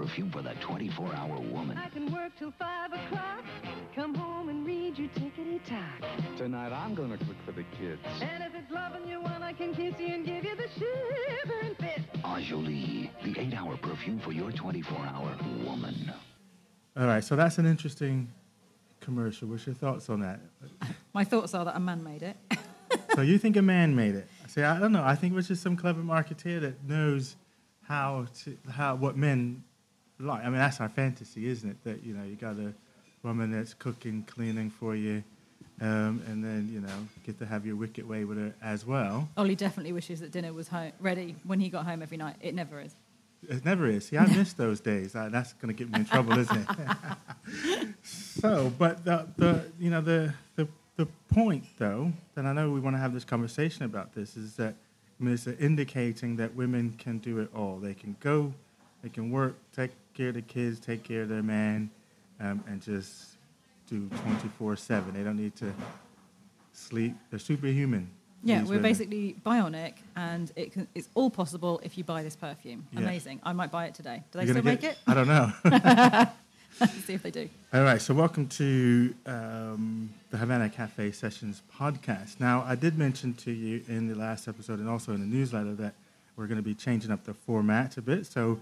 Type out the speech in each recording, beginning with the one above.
perfume for the 24-hour woman. I can work till five o'clock, come home and read your tickety tock. Tonight I'm gonna cook for the kids. And if it's loving you one, I can kiss you and give you the shivering fit. Enjoli, the 8-hour perfume for your 24-hour woman. All right, so that's an interesting commercial. What's your thoughts on that? My thoughts are that a man made it. so you think a man made it? See, I don't know. I think it was just some clever marketeer that knows how to how what men like. I mean, that's our fantasy, isn't it? That you know, you got a woman that's cooking, cleaning for you, um, and then you know, get to have your wicked way with her as well. Ollie definitely wishes that dinner was home, ready when he got home every night. It never is. It never is. See, I miss those days. That's going to get me in trouble, isn't it? so, but the, the you know the, the the point though that I know we want to have this conversation about this is that I mean, it's indicating that women can do it all. They can go, they can work, take care of the kids, take care of their man, um, and just do 24/7. They don't need to sleep. They're superhuman. Yeah, we're women. basically bionic, and it can, it's all possible if you buy this perfume. Yeah. Amazing. I might buy it today. Do they You're still gonna make get- it? I don't know. Let's see if they do. All right, so welcome to um, the Havana Cafe Sessions podcast. Now, I did mention to you in the last episode and also in the newsletter that we're going to be changing up the format a bit. So,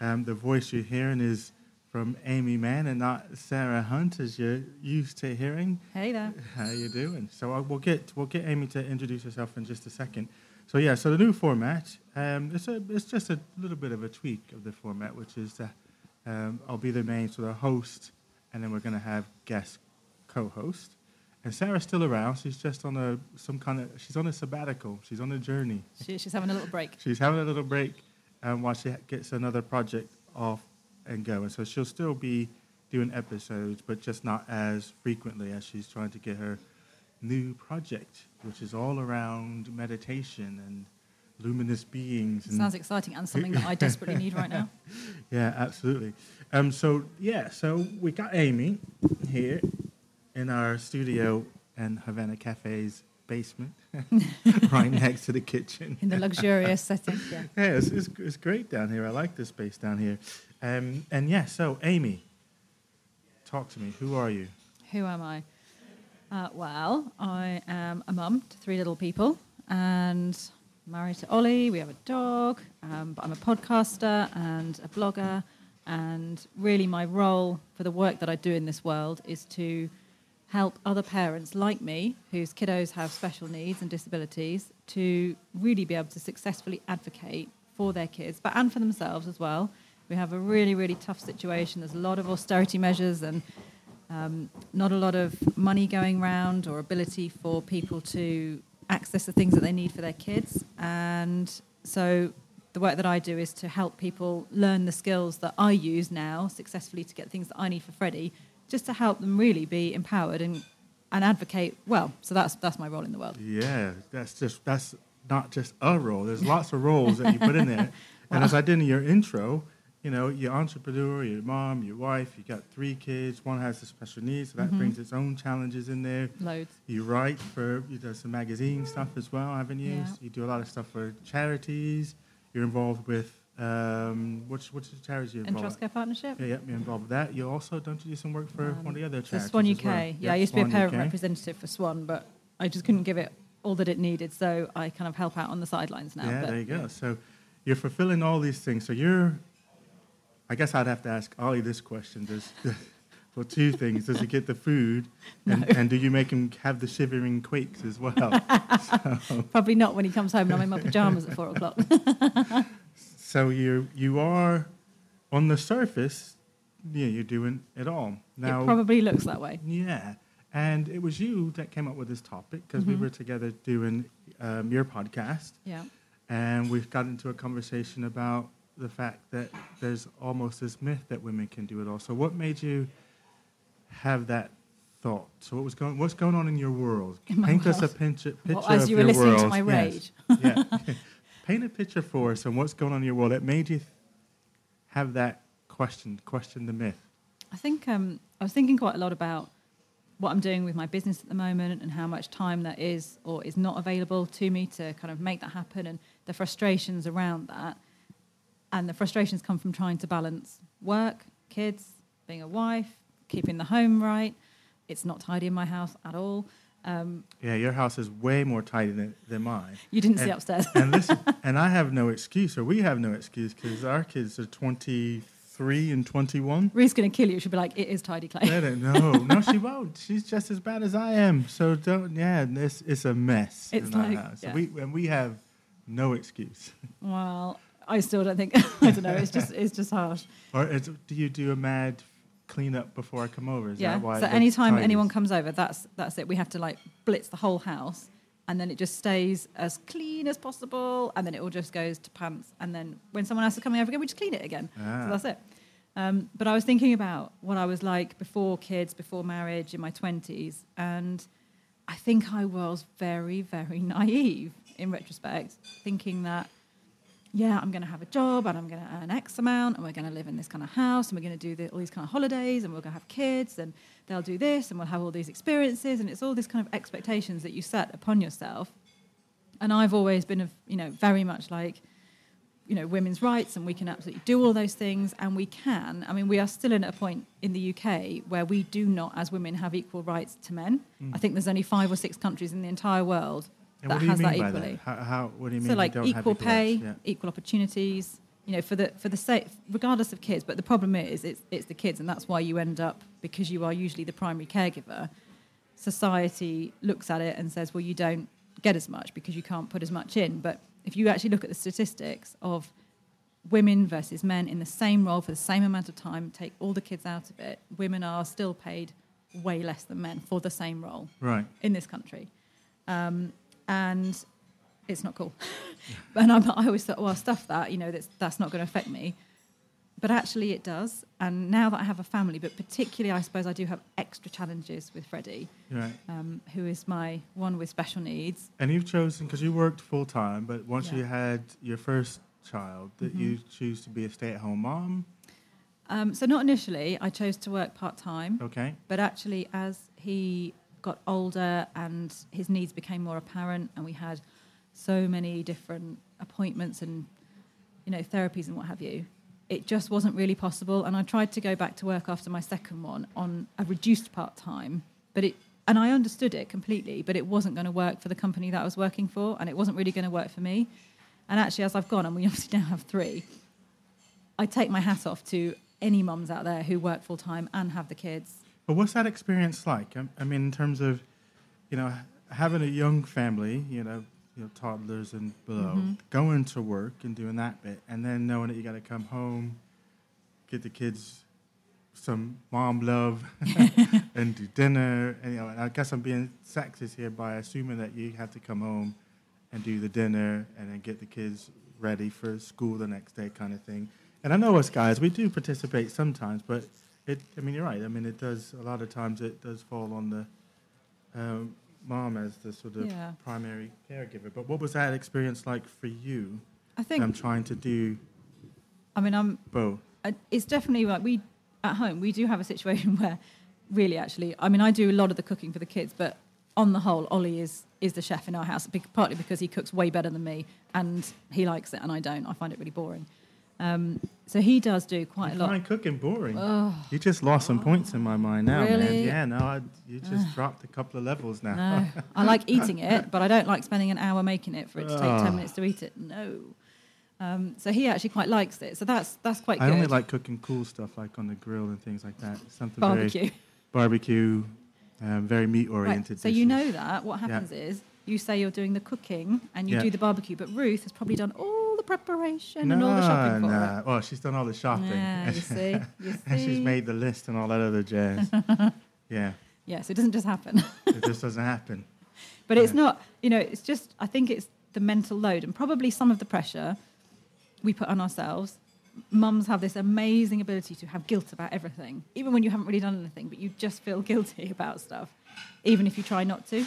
um, the voice you're hearing is from Aimee Mann and not Sarah Hunt, as you're used to hearing. Hey there. How are you doing? So uh, we'll get we'll get Aimee to introduce herself in just a second. So yeah, so the new format, um, it's a it's just a little bit of a tweak of the format, which is uh, um, I'll be the main sort of host, and then we're going to have guest co-host. And Sarah's still around. She's just on a some kind of she's on a sabbatical. She's on a journey. She, she's having a little break. She's having a little break um, while she gets another project off and going. So she'll still be doing episodes, but just not as frequently as she's trying to get her new project, which is all around meditation and luminous beings. And Sounds exciting and something that I desperately need right now. yeah, absolutely. Um, so yeah, so we got Aimee here in our studio in Havana Cafe's basement, right next to the kitchen. In the luxurious setting. Yeah. Yeah, it's, it's, it's great down here. I like this space down here. Um, and yeah, so Aimee, talk to me. Who are you? Who am I? Uh, well, I am a mum to three little people and married to Ollie. We have a dog, um, but I'm a podcaster and a blogger. And really, my role for the work that I do in this world is to help other parents like me, whose kiddos have special needs and disabilities, to really be able to successfully advocate for their kids, but and for themselves as well. We have a really, really tough situation. There's a lot of austerity measures and um, not a lot of money going round or ability for people to access the things that they need for their kids. And so the work that I do is to help people learn the skills that I use now successfully to get things that I need for Freddie, just to help them really be empowered and, and advocate well. So that's, that's my role in the world. Yeah, that's just that's not just a role. There's lots of roles that you put in there. And as I did in your intro, you know, you're entrepreneur, your mom, your wife, you got three kids. One has a special needs, so that Mhm. brings its own challenges in there. Loads. You write for you do some magazine stuff as well, haven't you? Yeah. You do a lot of stuff for charities. You're involved with um, which charities you're In involved? Trust Care Partnership? Yeah, yeah, you're involved with that. You also don't you do some work for Um, one of the other charities? Swan UK. well? Yeah, Yep, I used to be a Swan parent UK. representative for Swan, but I just couldn't give it all that it needed. So I kind of help out on the sidelines now. Yeah, but, there you go. So you're fulfilling all these things. So you're, I guess I'd have to ask Ollie this question. Does, well, two things. Does he get the food? And, and do you make him have the shivering quakes as well? so, Probably not when he comes home and I'm in my pajamas at four o'clock. So you you are, on the surface, yeah, you're doing it all. Now, it probably looks that way. Yeah. And it was you that came up with this topic because we Mhm. were together doing um, your podcast. Yeah. And we've got into a conversation about the fact that there's almost this myth that women can do it all. So, what made you have that thought? So, what was going, what's going on in your world? In my Paint us a world? picture, Well, as you were listening to world. my Yes. rage. yeah. Paint a picture for us on what's going on in your world that made you have that question, question the myth. I think um, I was thinking quite a lot about what I'm doing with my business at the moment and how much time that is or is not available to me to kind of make that happen and the frustrations around that. and the frustrations come from trying to balance work, kids, being a wife, keeping the home right. It's not tidy in my house at all. Um, Yeah, your house is way more tidy than, than mine. you didn't see upstairs. and listen, and I have no excuse, or we have no excuse, because our kids are 23 and 21. Ruth's going to kill you. She'll be like, "It is tidy, Clay." They don't know. No, she won't. She's just as bad as I am. So don't. Yeah, it's it's a mess It's in our like- house. yeah. We and we have no excuse. Well, I still don't think. I don't know. It's just it's just harsh. Or do you do a mad cleanup before I come over? Is yeah. that why? So anytime anyone comes over, that's that's it. We have to like blitz the whole house, and then it just stays as clean as possible, and then it all just goes to pants. And then when someone else is coming over again, we just clean it again. Ah. So that's it. Um, but I was thinking about what I was like before kids, before marriage, in my twenties, and I think I was very, very naive in retrospect, thinking that yeah, I'm going to have a job and I'm going to earn X amount and we're going to live in this kind of house and we're going to do the, all these kind of holidays and we're going to have kids and they'll do this and we'll have all these experiences and it's all these kind of expectations that you set upon yourself. And I've always been, of, you know, very much like, you know, women's rights and we can absolutely do all those things and we can. I mean, we are still in a point in the UK where we do not, as women, have equal rights to men. Mm. I think there's only five or six countries in the entire world And that what do you has mean that by equally that? How, how? What do you mean? so like don't have equal pay. Yeah. equal opportunities. You know, for the for the sake, regardless of kids. But the problem is, it's it's the kids, and that's why you end up because you are usually the primary caregiver. Society looks at it and says, well, you don't get as much because you can't put as much in. But if you actually look at the statistics of women versus men in the same role for the same amount of time, take all the kids out of it, women are still paid way less than men for the same role Right. in this country. Um, and it's not cool. and I'm, I always thought, well, stuff that, you know, that's, that's not going to affect me. But actually, it does. And now that I have a family, but particularly, I suppose I do have extra challenges with Freddie, Right. um, who is my one with special needs. And you've chosen because you worked full time, but once Yeah. Mm-hmm. you had your first child, that you choose to be a stay-at-home mom. Um, so, not initially, I chose to work part time. Okay. But actually, as he got older and his needs became more apparent, and we had so many different appointments and you know therapies and what have you, it just wasn't really possible. And I tried to go back to work after my second one on a reduced part time, but it and I understood it completely, but it wasn't going to work for the company that I was working for, and it wasn't really going to work for me. And actually, as I've gone, and we obviously now have three, I take my hat off to any mums out there who work full time and have the kids But what's that experience like? I, I mean, in terms of, you know, having a young family, you know, you know, toddlers and below, Mm-hmm. going to work and doing that bit, and then knowing that you got to come home, get the kids some mom love, and do dinner. And you know, and I guess I'm being sexist here by assuming that you have to come home and do the dinner and then get the kids ready for school the next day, kind of thing. And I know us guys, we do participate sometimes, but it. I mean, you're right. I mean, it does a lot of times. It does fall on the um, mom as the sort of Yeah. primary caregiver. But what was that experience like for you? I think. I'm trying to do I mean, I'm. both. It's definitely like we at home we do have a situation where, really, actually, I mean, I do a lot of the cooking for the kids, but on the whole, Ollie is is the chef in our house. Partly because he cooks way better than me, and he likes it, and I don't. I find it really boring. Um, so he does do quite You a lot. find cooking boring. Oh, You just lost some points in my mind now, man. Yeah, no, I, you just dropped a couple of levels now. no, I like eating it, but I don't like spending an hour making it for it to take Oh. ten minutes to eat it. No. Um, so he actually quite likes it. So that's that's quite I good. only like cooking cool stuff like on the grill and things like that. Something very barbecue. barbecue, um, very meat Right. oriented. So you know that what happens Yeah. is you say you're doing the cooking and you Yeah. do the barbecue, but Ruth has probably done all the preparation and all the shopping for nah. it. Well, she's done all the shopping. Yeah, you see, you and she's made the list and all that other jazz. yeah, Yeah, so it doesn't just happen. it just doesn't happen. but it's not, you know, it's just I think it's the mental load and probably some of the pressure we put on ourselves. Mums have this amazing ability to have guilt about everything, even when you haven't really done anything, but you just feel guilty about stuff, even if you try not to.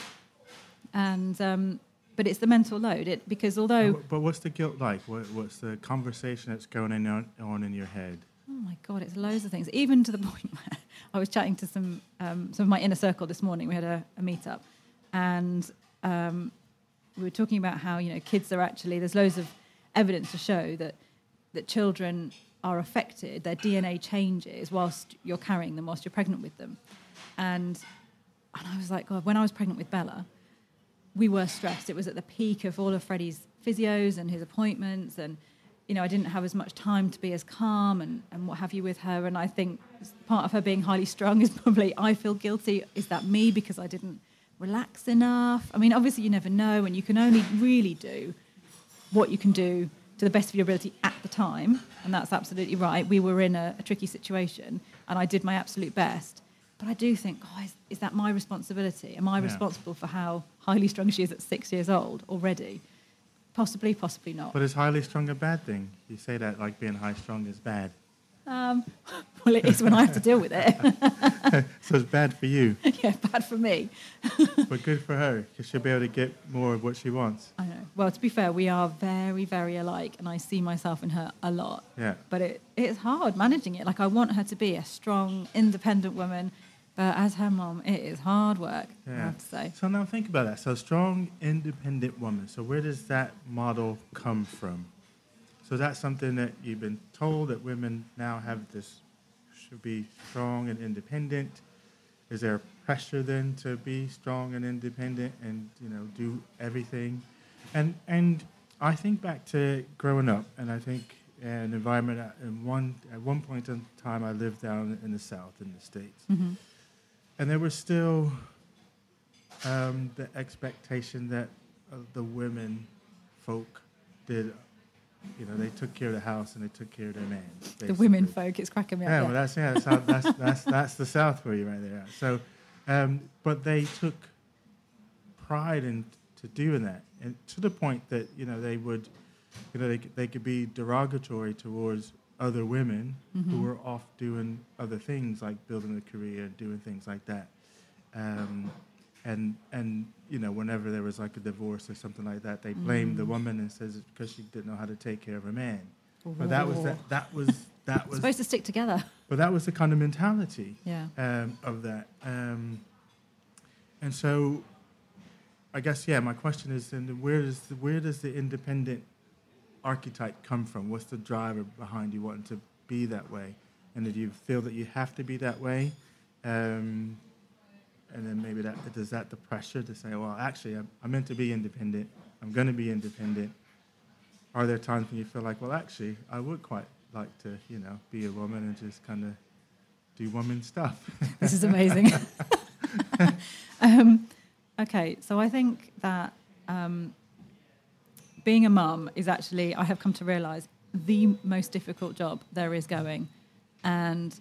And um, but it's the mental load. It because although But what's the guilt like? What, what's the conversation that's going on, on in your head? Oh my god, it's loads of things. Even to the point where I was chatting to some um, some of my inner circle this morning. We had a, a meetup, and um, we were talking about how you know kids are actually there's loads of evidence to show that that children are affected, their DNA changes whilst you're carrying them, whilst you're pregnant with them. And, and I was like, God, when I was pregnant with Bella, we were stressed. It was at the peak of all of Freddie's physios and his appointments. And, you know, I didn't have as much time to be as calm and, and what have you with her. And I think part of her being highly strung is probably, I feel guilty. Is that me because I didn't relax enough? I mean, obviously, you never know. And you can only really do what you can do to the best of your ability at the time. And that's absolutely right. We were in a, a tricky situation and I did my absolute best. But I do think, oh, is, is that my responsibility? Am I Yeah. responsible for how highly strung she is at six years old already? Possibly, possibly not. But is highly strung a bad thing? You say that like being high strung is bad. Um, well, it is when I have to deal with it. So it's bad for you, yeah, bad for me. but good for her because she'll be able to get more of what she wants. I know. Well, to be fair, we are very, very alike, and I see myself in her a lot. Yeah. But it, it's hard managing it. Like, I want her to be a strong, independent woman, but as her mom, it is hard work, I have to say. So now think about that. So strong, independent woman. So where does that model come from? So that's something that you've been told that women now have this should be strong and independent. Is there pressure then to be strong and independent and you know do everything? And and I think back to growing up, and I think an environment at, in one at one point in time I lived down in the south in the states, Mhm. And there was still um, the expectation that uh, the women folk did, you know, they took care of the house and they took care of their man. The women folk, it's cracking me up. Yeah, yeah. well, that's yeah, that's, that's that's that's the South for you right there. So, um, but they took pride in to doing that, and to the point that you know they would, you know, they they could be derogatory towards other women who were off doing other things like building a career, and doing things like that, um, and and you know whenever there was like a divorce or something like that, they blamed the woman and says it's because she didn't know how to take care of her man. But that was that that was that was supposed to stick together. but that was the kind of mentality Yeah. um, of that. Um, and so, I guess yeah. My question is, then where does the, where does the independent archetype come from? What's the driver behind you wanting to be that way? And do you feel that you have to be that way? Um, and then maybe that does that the pressure to say, well, actually, I'm, I'm meant to be independent. I'm going to be independent. Are there times when you feel like, well, actually, I would quite like to, you know, be a woman and just kind of do woman stuff? This is amazing. um, okay, so I think that um, being a mum is actually, I have come to realise, the most difficult job there is going. And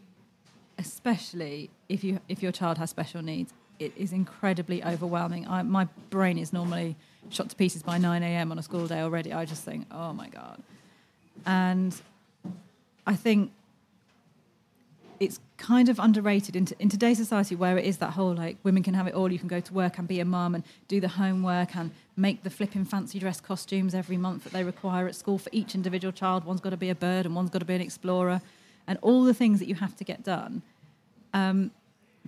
especially if, you, if your child has special needs, it is incredibly overwhelming. I, my brain is normally shot to pieces by 9 a.m. on a school day already. I just think, oh my God. And I think it's kind of underrated in, t- in today's society where it is that whole like women can have it all you can go to work and be a mum and do the homework and make the flipping fancy dress costumes every month that they require at school for each individual child. One's got to be a bird and one's got to be an explorer and all the things that you have to get done. Um,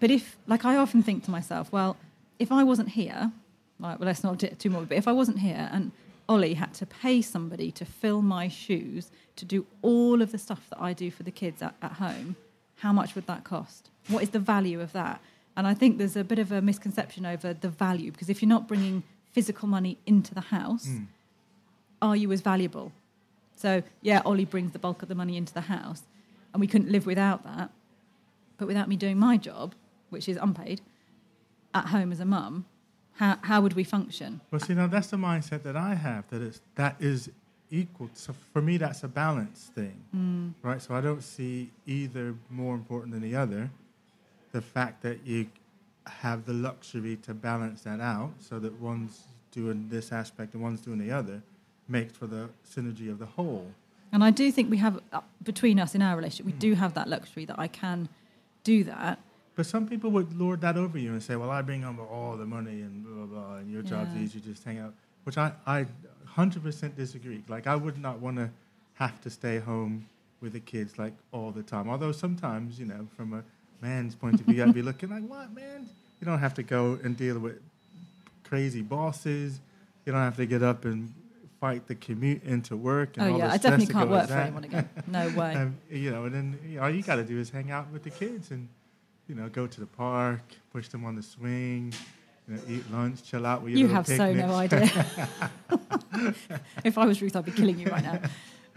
but if like i often think to myself well if i wasn't here like well let's not do too more but if i wasn't here and ollie had to pay somebody to fill my shoes to do all of the stuff that i do for the kids at, at home how much would that cost? What is the value of that? And I think there's a bit of a misconception over the value because if you're not bringing physical money into the house, hmm. are you as valuable? So, yeah, Ollie brings the bulk of the money into the house, and we couldn't live without that. But without me doing my job, which is unpaid, at home as a mum, how, how would we function? Well, see, now that's the mindset that I have. That is that is equal. So for me, that's a balance thing, right? So I don't see either more important than the other. The fact that you have the luxury to balance that out, so that one's doing this aspect and one's doing the other, makes for the synergy of the whole. And I do think we have, uh, between us in our relationship, we do have that luxury that I can do that. But some people would lord that over you and say, "Well, I bring home all the money and blah blah blah, and your job's Yeah. easy, just hang out." Which I I hundred percent disagree. Like I would not want to have to stay home with the kids like all the time. Although sometimes, you know, from a man's point of view, I'd be looking like, "What, man? You don't have to go and deal with crazy bosses. You don't have to get up and fight the commute into work. And Oh all yeah, I definitely can't work for anyone again. No way. Um, you know, and then you know, all you got to do is hang out with the kids and you know go to the park, push them on the swing, you know, eat lunch, chill out with your You have so no idea. if I was Ruth, I'd be killing you right now.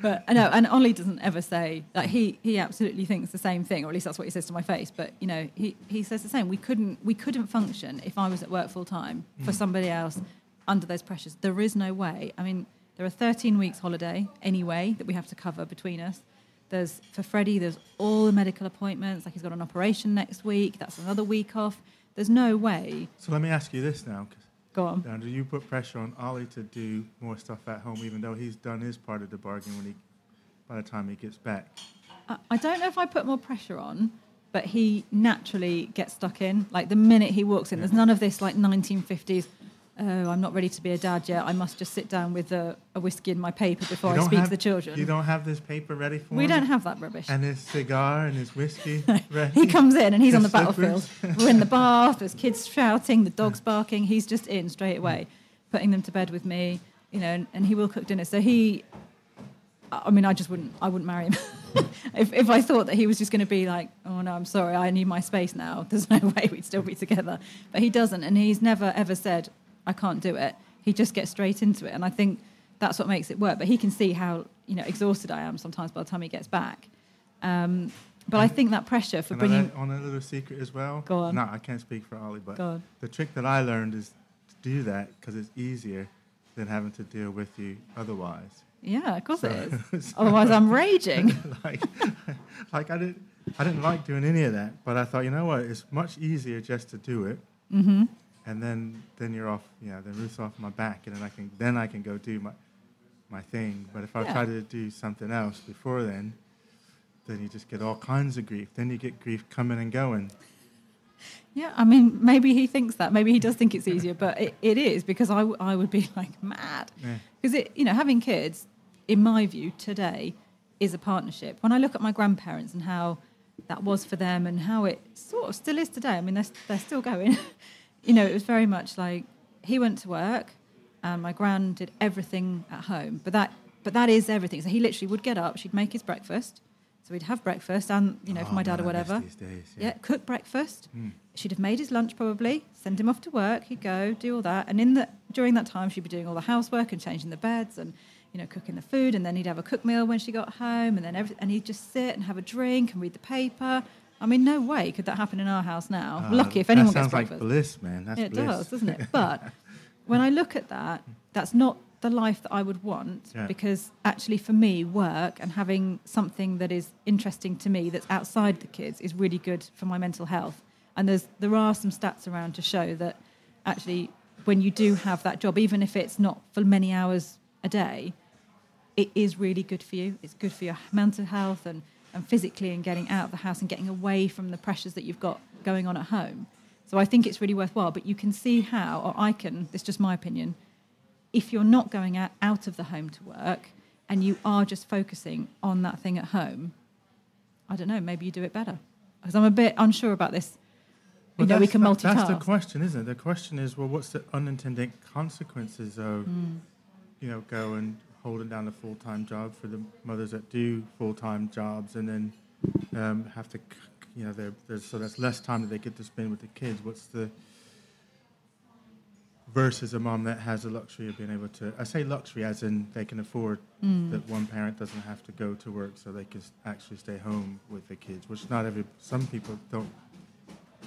But I know, and Ollie doesn't ever say like he he absolutely thinks the same thing, or at least that's what he says to my face. But you know, he, he says the same. We couldn't we couldn't function if I was at work full time for Mm. somebody else under those pressures. There is no way. I mean, there are 13 weeks holiday anyway that we have to cover between us. There's for Freddie. There's all the medical appointments. Like he's got an operation next week. That's another week off. There's no way. So let me ask you this now. Go on. Now, do you put pressure on Ollie to do more stuff at home, even though he's done his part of the bargain when he, by the time he gets back? I- I don't know if I put more pressure on, but he naturally gets stuck in. Like the minute he walks in, there's none of this like 1950s. Oh, I'm not ready to be a dad yet. I must just sit down with a, a whiskey in my paper before I speak have- to the children. You don't have this paper ready for me. we him? don't have that rubbish. And his cigar and his whiskey ready? He comes in and he's on the His battlefield. We're in the bath. There's kids shouting. The dog's barking. He's just in straight away, putting them to bed with me. You know, and, and he will cook dinner. So he, I mean, I just wouldn't. I wouldn't marry him if if I thought that he was just going to be like, oh no, I'm sorry, I need my space now. There's no way we'd still be together. But he doesn't, and he's never ever said I can't do it. He just gets straight into it, and I think that's what makes it work. But he can see how you know exhausted I am sometimes by the time he gets back. Um, but I think that pressure for bringing on a little secret as well. Go on. No, I can't speak for Ollie, but the trick that I learned is to do that because it's easier than having to deal with you otherwise. Yeah, of course So- it is. Otherwise, I'm raging. like, like I didn't, I didn't like doing any of that, but I thought, you know what, it's much easier just to do it, hmm and then then you're off, yeah, then Ruth's off my back, and then I can then I can go do my my thing. But if I Yeah. try to do something else before then, then you just get all kinds of grief. Then you get grief coming and going. Yeah, I mean, maybe he thinks that. Maybe he does think it's easier, but it, it is because I, w- I would be like mad. Yeah. Because it, you know, having kids, in my view, today is a partnership. When I look at my grandparents and how that was for them and how it sort of still is today, I mean, they're, they're still going. you know, it was very much like he went to work and my gran did everything at home. But that, but that is everything. So he literally would get up, she'd make his breakfast. So we'd have breakfast and, you know, for Oh, my dad man, or whatever. days, Yeah, yeah. cook breakfast. Mm. She'd have made his lunch probably, send him off to work. He'd go do all that, and in the during that time, she'd be doing all the housework and changing the beds and you know cooking the food. And then he'd have a cook meal when she got home, and then every, and he'd just sit and have a drink and read the paper. I mean, no way could that happen in our house now. Ah, Lucky if anyone that gets sounds like breakfast. bliss, man. That's it bliss. does, doesn't it? But when I look at that, that's not the life that I would want Yeah. because actually, for me, work and having something that is interesting to me that's outside the kids is really good for my mental health. And there's there are some stats around to show that actually, when you do have that job, even if it's not for many hours a day, it is really good for you. It's good for your mental health and, and physically and getting out of the house and getting away from the pressures that you've got going on at home. So I think it's really worthwhile. But you can see how, or I can, this is just my opinion, if you're not going out, out of the home to work and you are just focusing on that thing at home, I don't know, maybe you do it better. Because I'm a bit unsure about this. You Well, know, we can multitask. That's the question, isn't it? The question is, well, what's the unintended consequences of, Hmm. you know, going holding down a full time job for the mothers that do full time jobs, and then um, have to, you know, they're, there's so that's less time that they get to spend with the kids. What's the versus a mom that has the luxury of being able to? I say luxury as in they can afford Hmm. that one parent doesn't have to go to work, so they can actually stay home with the kids. Which not every some people don't.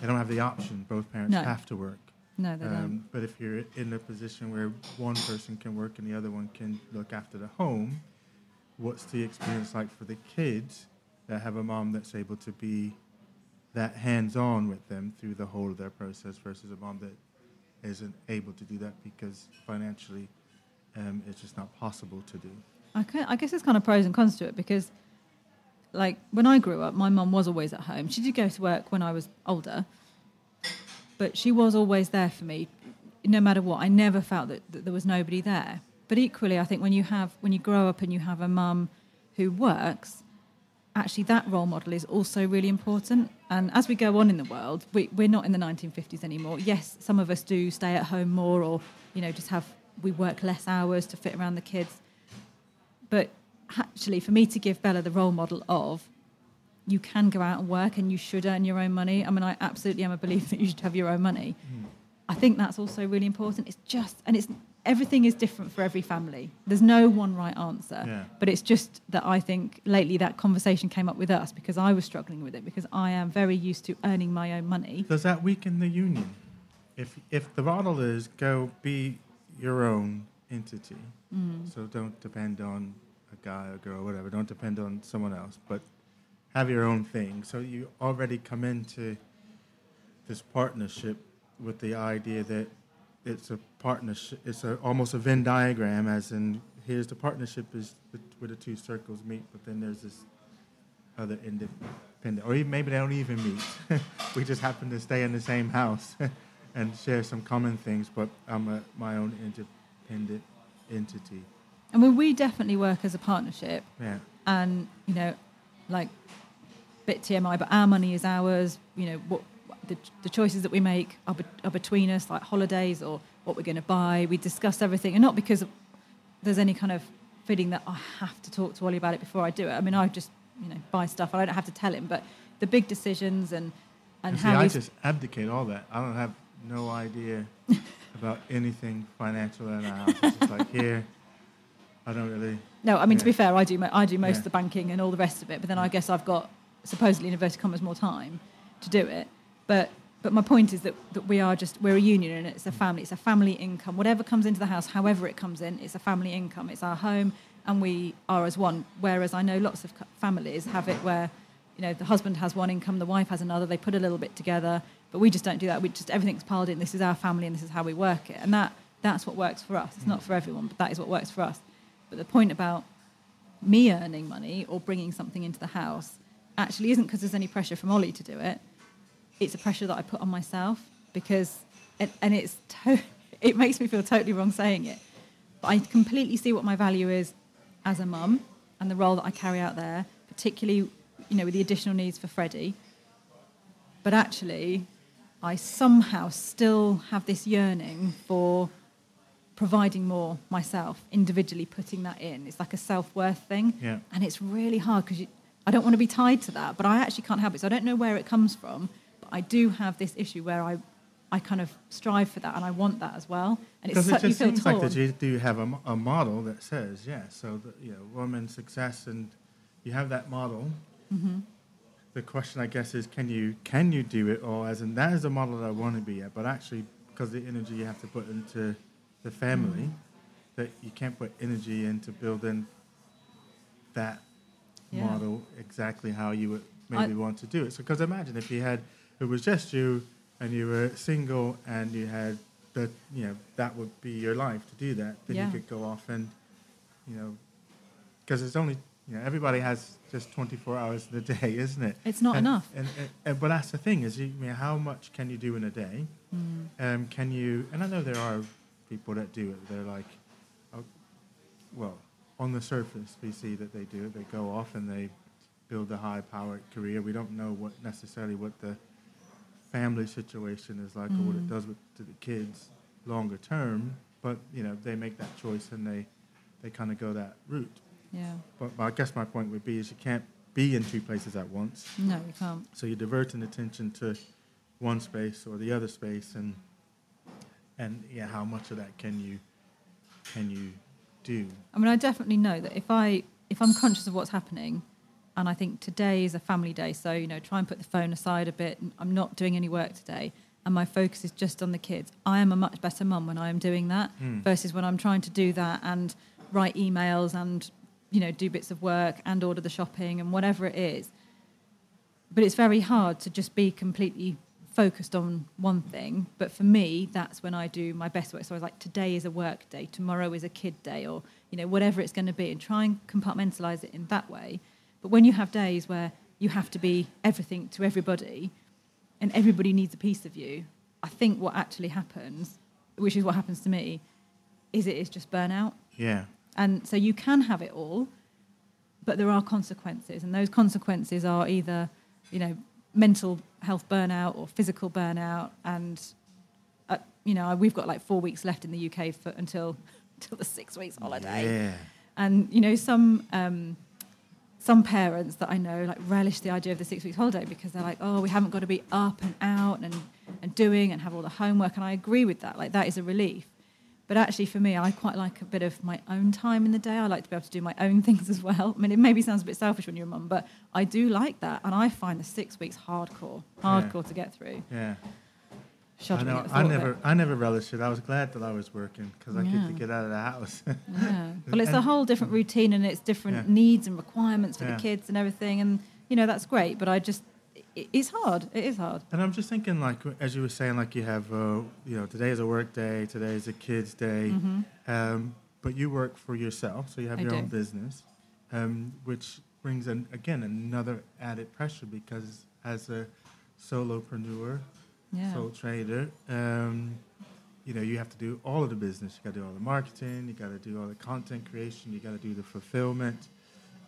They don't have the option. Both parents No. have to work. No, they don't. Um, but if you're in a position where one person can work and the other one can look after the home, what's the experience like for the kids that have a mom that's able to be that hands-on with them through the whole of their process versus a mom that isn't able to do that because financially um, it's just not possible to do. I, I guess there's kind of pros and cons to it because, like, when I grew up, my mum was always at home. She did go to work when I was older, but she was always there for me, no matter what. I never felt that, that there was nobody there. But equally, I think when you have when you grow up and you have a mum who works, actually that role model is also really important. And as we go on in the world, we, we're not in the 1950s anymore. Yes, some of us do stay at home more, or you know, just have we work less hours to fit around the kids. But actually, for me to give Bella the role model of you can go out and work and you should earn your own money. I mean, I absolutely am a believer that you should have your own money. I think that's also really important. It's just, and it's everything is different for every family. There's no one right answer. Yeah. But it's just that I think lately that conversation came up with us because I was struggling with it because I am very used to earning my own money. Does that weaken the union? If if the model is go be your own entity, Mm. so don't depend on a guy or girl, whatever. Don't depend on someone else, but have your own thing. So you already come into this partnership with the idea that it's a partnership. It's a, almost a Venn diagram, as in here's the partnership is where the two circles meet, but then there's this other independent, or even, maybe they don't even meet. we just happen to stay in the same house and share some common things, but I'm a, my own independent entity. I mean, we definitely work as a partnership. Yeah. and you know, like bit TMI, but our money is ours. You know, what the, the choices that we make are, be, are between us, like holidays or what we're going to buy. We discuss everything, and not because there's any kind of feeling that I have to talk to Ollie about it before I do it. I mean, I just you know buy stuff. I don't have to tell him, but the big decisions and and And see, how I just abdicate all that. I don't have no idea about anything financial in our house. It's just like here, I don't really. No, I mean to be fair, I do I do most Yeah. of the banking and all the rest of it, but then I mm. guess I've got supposedly in inverted commas more time to do it. But but my point is that, that we are just we're a union and it's a mm. family. It's a family income. Whatever comes into the house, however it comes in, it's a family income. It's our home, and we are as one. Whereas I know lots of families have it where you know the husband has one income, the wife has another. They put a little bit together, but we just don't do that. We just everything's piled in. This is our family, and this is how we work it, and that that's what works for us. It's mm. not for everyone, but that is what works for us. But the point about me earning money or bringing something into the house actually isn't because there's any pressure from Ollie to do it. It's a pressure that I put on myself because, and, and it's to, it makes me feel totally wrong saying it, but I completely see what my value is as a mum and the role that I carry out there, particularly, you know, with the additional needs for Freddie. But actually, I somehow still have this yearning for providing more myself, individually putting that in. It's like a self worth thing. Yeah. And it's really hard because I don't want to be tied to that, but I actually can't help it. So I don't know where it comes from, but I do have this issue where I, I kind of strive for that and I want that as well. And it's Because so, it just seems torn. like that you do have a, a model that says, yeah, so the, you know, woman success, and you have that model. Mm-hmm. The question, I guess, is can you can you do it, or as in that is the model that I want to be at, but actually, because the energy you have to put into the family, Mm. that you can't put energy into building that Yeah. model exactly how you would I- maybe want to do it. So, because imagine if you had it was just you and you were single and you had the you know that would be your life to do that. Then Yeah. you could go off and you know because it's only you know everybody has just 24 hours in a day, isn't it? It's not And- enough. And, and, and but that's the thing is, you, I mean, how much can you do in a day? Mm. Um, can you? And I know there are people that do it. They're like, oh, well, on the surface, we see that they do it. They go off and they build a high-powered career. We don't know what necessarily what the family situation is like or what it Mm. does with to the kids longer term. But you know, they make that choice and they they kind of go that route. Yeah. But I guess my point would be is you can't be in two places at once. No, you can't. So you're diverting attention to one space or the other space, and and yeah, how much of that can you can you do? I mean, I definitely know that if I if I'm conscious of what's happening, and I think today is a family day, so you know, try and put the phone aside a bit. and I'm not doing any work today, and my focus is just on the kids. I am a much better mum when I am doing that Mm. versus when I'm trying to do that and write emails and you know do bits of work and order the shopping and whatever it is. But it's very hard to just be completely focused on one thing. But for me, that's when I do my best work. So I was like, today is a work day, tomorrow is a kid day, or you know, whatever it's going to be, and try and compartmentalize it in that way. But when you have days where you have to be everything to everybody, and everybody needs a piece of you, I think what actually happens, which is what happens to me, is it is just burnout. Yeah, And so you can have it all, but there are consequences, and those consequences are either, you know, mental health burnout or physical burnout, and uh, you know, we've got like four weeks left in the UK for, until until the six weeks holiday. Yeah. And you know, some um, some parents that I know like relish the idea of the six weeks holiday because they're like, oh, we haven't got to be up and out and and doing and have all the homework. And I agree with that. Like that is a relief. But actually, for me, I quite like a bit of my own time in the day. I like to be able to do my own things as well. I mean, it maybe sounds a bit selfish when you're a mum, but I do like that. And I find the six weeks hardcore, hardcore to get through. Yeah. I know. I never. I never relished it. I was glad that I was working because I Yeah. get to get out of the house. Yeah. Well, it's a whole different routine and it's different Yeah. needs and requirements for Yeah. the kids and everything. And, you know, that's great. But I just, it's hard. It is hard. And I'm just thinking, like as you were saying, like you have, uh, you know, today is a work day, today is a kids' day, um, but you work for yourself, so you have Mm-hmm. I your own business, um, which brings an, again another added pressure because as a solopreneur, Yeah. sole trader, um, you know, you have to do all of the business. You got to do all the marketing, you got to do all the content creation, you got to do the fulfillment,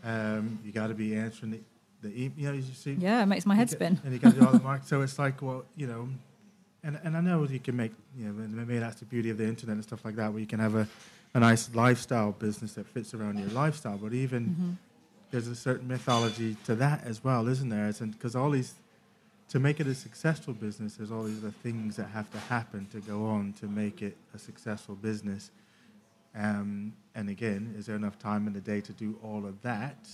um, you got to be answering the, the you know, you see, yeah, it makes my head get- spin. And you do all the market. So it's like, well, you know, and and I know you can make, you know, maybe that's the beauty of the internet and stuff like that, where you can have a, a nice lifestyle business that fits around your lifestyle. But even Mm-hmm. there's a certain mythology to that as well, isn't there? Because all these, to make it a successful business, there's all these other things that have to happen to go on to make it a successful business. Um, and again, is there enough time in the day to do all of that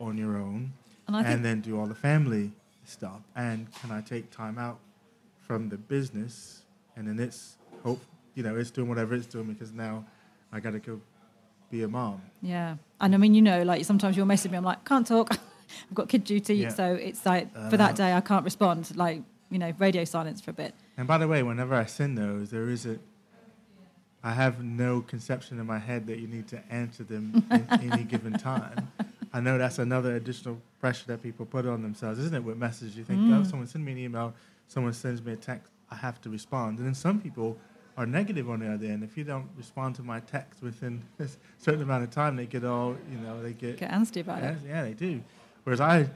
on your own? And I think and then do all the family stuff. And can I take time out from the business? And then it's hope you know it's doing whatever it's doing because now I got to go be a mom. Yeah, and I mean, you know, like sometimes you'll message me. I'm like, can't talk. I've got kid duty, Yeah. so it's like for Uh, that day I can't respond. Like you know, radio silence for a bit. And by the way, whenever I send those, there is a I have no conception in my head that you need to answer them in any given time. I know that's another additional pressure that people put on themselves, isn't it? With messages, you think, oh, Mm. someone send me an email, someone sends me a text, I have to respond. And then some people are negative on the other end. If you don't respond to my text within a certain amount of time, they get all, you know, they get Get antsy about yeah, it. yeah, they do. Whereas I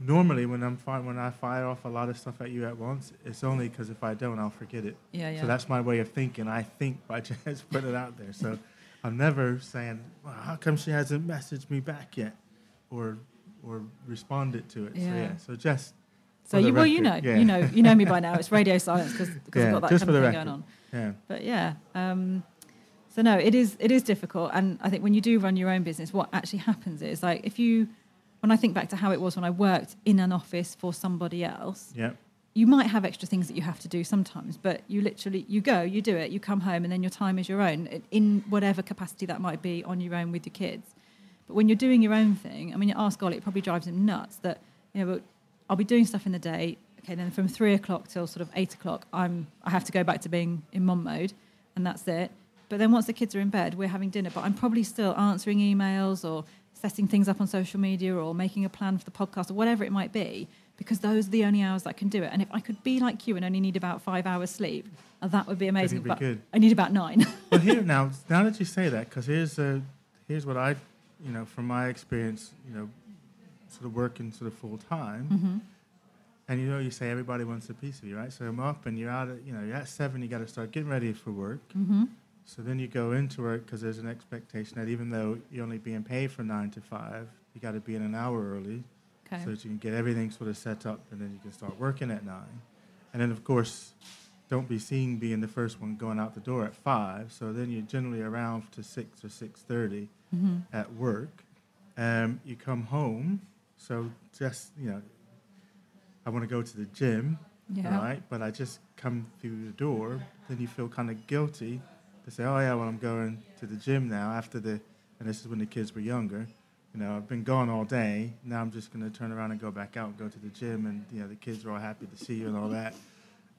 normally when I'm fi- when I fire off a lot of stuff at you at once, it's only because if I don't, I'll forget it. Yeah, yeah. So that's my way of thinking. I think by just putting it out there. So I'm never saying, well, "How come she hasn't messaged me back yet?" or or responded to it. So Yeah. yeah. So just So you well, you know, yeah. you know, you know me by now. It's radio silence because Yeah, I've got that kind of thing going on. yeah. But yeah, um, so no, it is it is difficult, and I think when you do run your own business, what actually happens is like if you, when I think back to how it was when I worked in an office for somebody else, Yeah. You might have extra things that you have to do sometimes, but you literally you go, you do it, you come home, and then your time is your own in whatever capacity that might be on your own with your kids. But when you're doing your own thing, I mean, you ask Ollie, it probably drives him nuts that you know, I'll be doing stuff in the day. Okay, then from three o'clock till sort of eight o'clock, I'm I have to go back to being in mom mode, and that's it. But then once the kids are in bed, we're having dinner. But I'm probably still answering emails or setting things up on social media or making a plan for the podcast or whatever it might be, because those are the only hours that I can do it. And if I could be like you and only need about five hours sleep, uh, that would be amazing. be but good. I need about nine. well, here now, now that you say that, because here's uh, here's what I, you know, from my experience, you know, sort of working sort of full time, Mm-hmm. and you know, you say everybody wants a piece of you, right? So I'm up, and you're out at, you know, you're at seven, you got to start getting ready for work. mm-hmm. So then you go into work because there's an expectation that even though you're only being paid from nine to five, you got to be in an hour early Okay. so that you can get everything sort of set up, and then you can start working at nine. And then, of course, don't be seen being the first one going out the door at five. So then you're generally around to six or six thirty mm-hmm. at work. Um, you come home, so just you know, I want to go to the gym, Yeah. right? But I just come through the door. Then you feel kind of guilty to say, "Oh yeah, well I'm going to the gym now." After the, and this is when the kids were younger. You know, I've been gone all day. Now I'm just going to turn around and go back out and go to the gym, and you know the kids are all happy to see you and all that.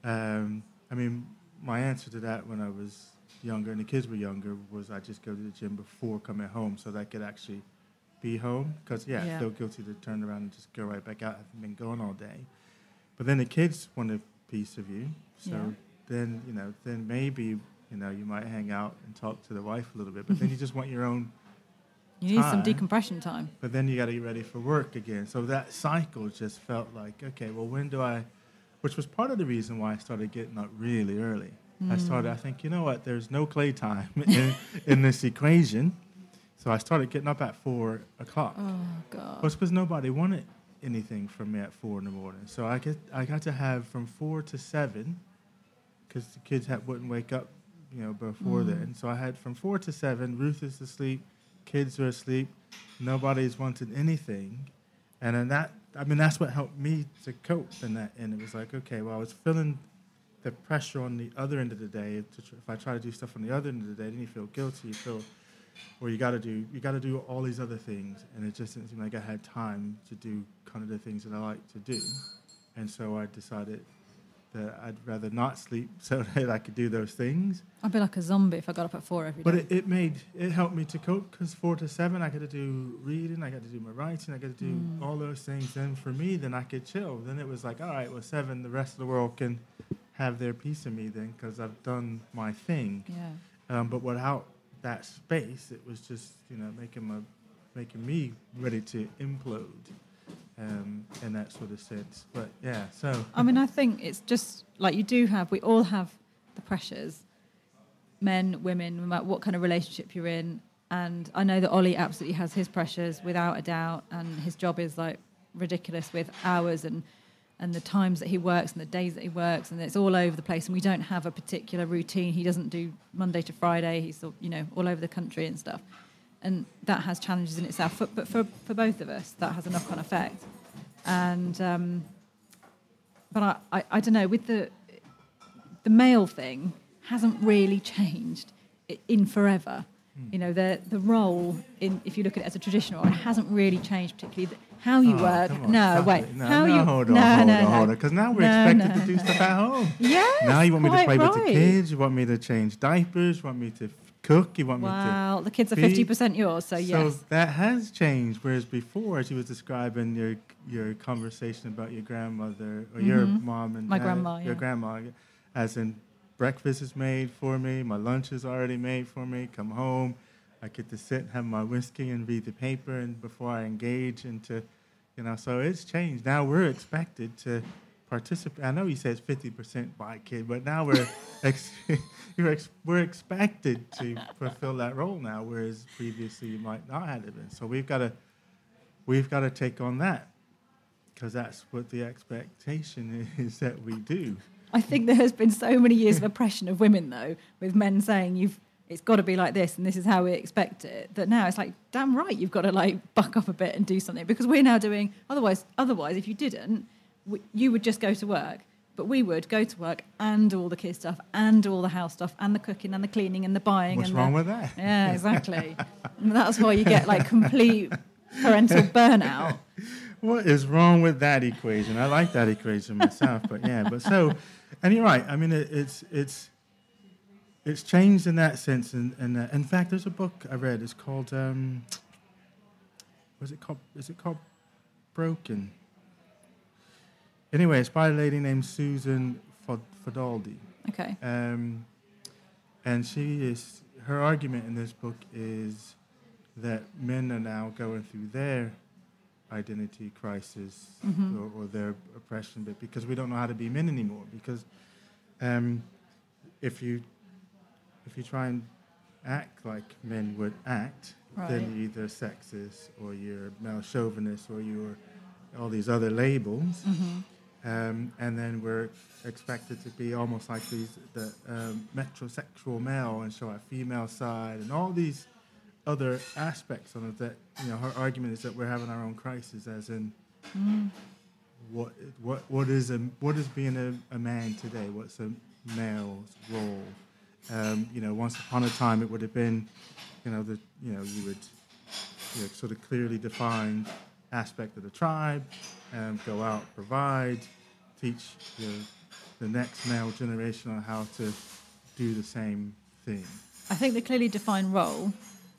Um, I mean, my answer to that when I was younger and the kids were younger was I just go to the gym before coming home so that I could actually be home. Because yeah, Yeah. I feel guilty to turn around and just go right back out. I've been gone all day. But then the kids want a piece of you, so Yeah. then you know, then maybe you know you might hang out and talk to the wife a little bit. But then you just want your own. You need some decompression time. But then you got to get ready for work again. So that cycle just felt like okay. Well, when do I? which was part of the reason why I started getting up really early. I hmm. started. I think you know what? There's no play time in, in this equation, so I started getting up at four o'clock. Oh God. Well, because nobody wanted anything from me at four in the morning. So I get I got to have from four to seven, because the kids had, wouldn't wake up, you know, before hmm. then. So I had from four to seven. Ruth is asleep, kids are asleep, nobody's wanted anything, and then that I mean that's what helped me to cope in that. And it was like okay, well I was feeling the pressure on the other end of the day. If I try to do stuff on the other end of the day, then you feel guilty. You feel well, you got to do you got to do all these other things and it just didn't seem like i had time to do kind of the things that i like to do and so i decided that i'd rather not sleep so that i could do those things I'd be like a zombie if I got up at four every day. but it, it made it helped me to cope because four to seven i got to do reading i got to do my writing i got to do Mm. all those things then for me then i could chill then it was like all right well seven the rest of the world can have their piece of me then because i've done my thing yeah. um, but without that space, it was just you know making my making me ready to implode um, in that sort of sense. But yeah, so I mean, I think it's just like you do have, we all have the pressures, men, women, no matter what kind of relationship you're in. And I know that Ollie absolutely has his pressures without a doubt, and his job is like ridiculous with hours and and the times that he works and the days that he works, and it's all over the place. And we don't have a particular routine. He doesn't do Monday to Friday. He's you know all over the country and stuff, and that has challenges in itself. But, but for for both of us, that has a knock on effect. And um, but I, I, I don't know with the the male thing hasn't really changed in forever. You know the the role in if you look at it as a traditional role, it hasn't really changed particularly. The, how you Oh, work? on, no, wait. it. No, how no, you? hold on, no, hold no, on, no. hold on, because now we're No, expected no, to do stuff at home. Yes. now you want me to play with the kids. You want me to change diapers. You want me to cook. You want me to. Wow, the kids are fifty percent yours, so So yes. that has changed. Whereas before, as you was describing your your conversation about your grandmother or your Mhm. mom and My dad, grandma, your yeah. grandma, as in breakfast is made for me, my lunch is already made for me. Come home, I get to sit, and have my whiskey, and read the paper, and before I engage into, you know, so it's changed. Now we're expected to participate. I know he says fifty percent by kid, but now we're ex- you're ex- we're expected to fulfill that role now, whereas previously you might not have been. So we've got to we've got to take on that because that's what the expectation is that we do. I think there has been so many years of oppression of women, though, with men saying you've it's got to be like this and this is how we expect it. That now it's like, damn right, you've got to like buck up a bit and do something because we're now doing otherwise. Otherwise, if you didn't, we, you would just go to work. But we would go to work and do all the kids stuff and all the house stuff and the cooking and the cleaning and the buying. What's and wrong the, with that? Yeah, exactly. that's why you get like complete parental burnout. What is wrong with that equation? I like that equation myself, but yeah, but so, and you're right. I mean, it, it's it's it's changed in that sense. And, and uh, in fact, there's a book I read. It's called um, was it called? Is it called Broken? Anyway, it's by a lady named Susan Fod- Fodaldi. Okay. Um, and she is her argument in this book is that men are now going through their identity crisis Mhm. or, or their oppression, but because we don't know how to be men anymore. Because um, if you if you try and act like men would act, Right. then you're either sexist or you're male chauvinist or you're all these other labels hmm um, and then we're expected to be almost like these the um, metrosexual male and show our female side and all these other aspects of it that you know her argument is that we're having our own crisis as in what what what is a what is being a, a man today? What's a male's role? Um, you know once upon a time it would have been you know the you know you would you know, sort of clearly defined aspect of the tribe, um, go out, provide, teach the, the next male generation on how to do the same thing. I think the clearly defined role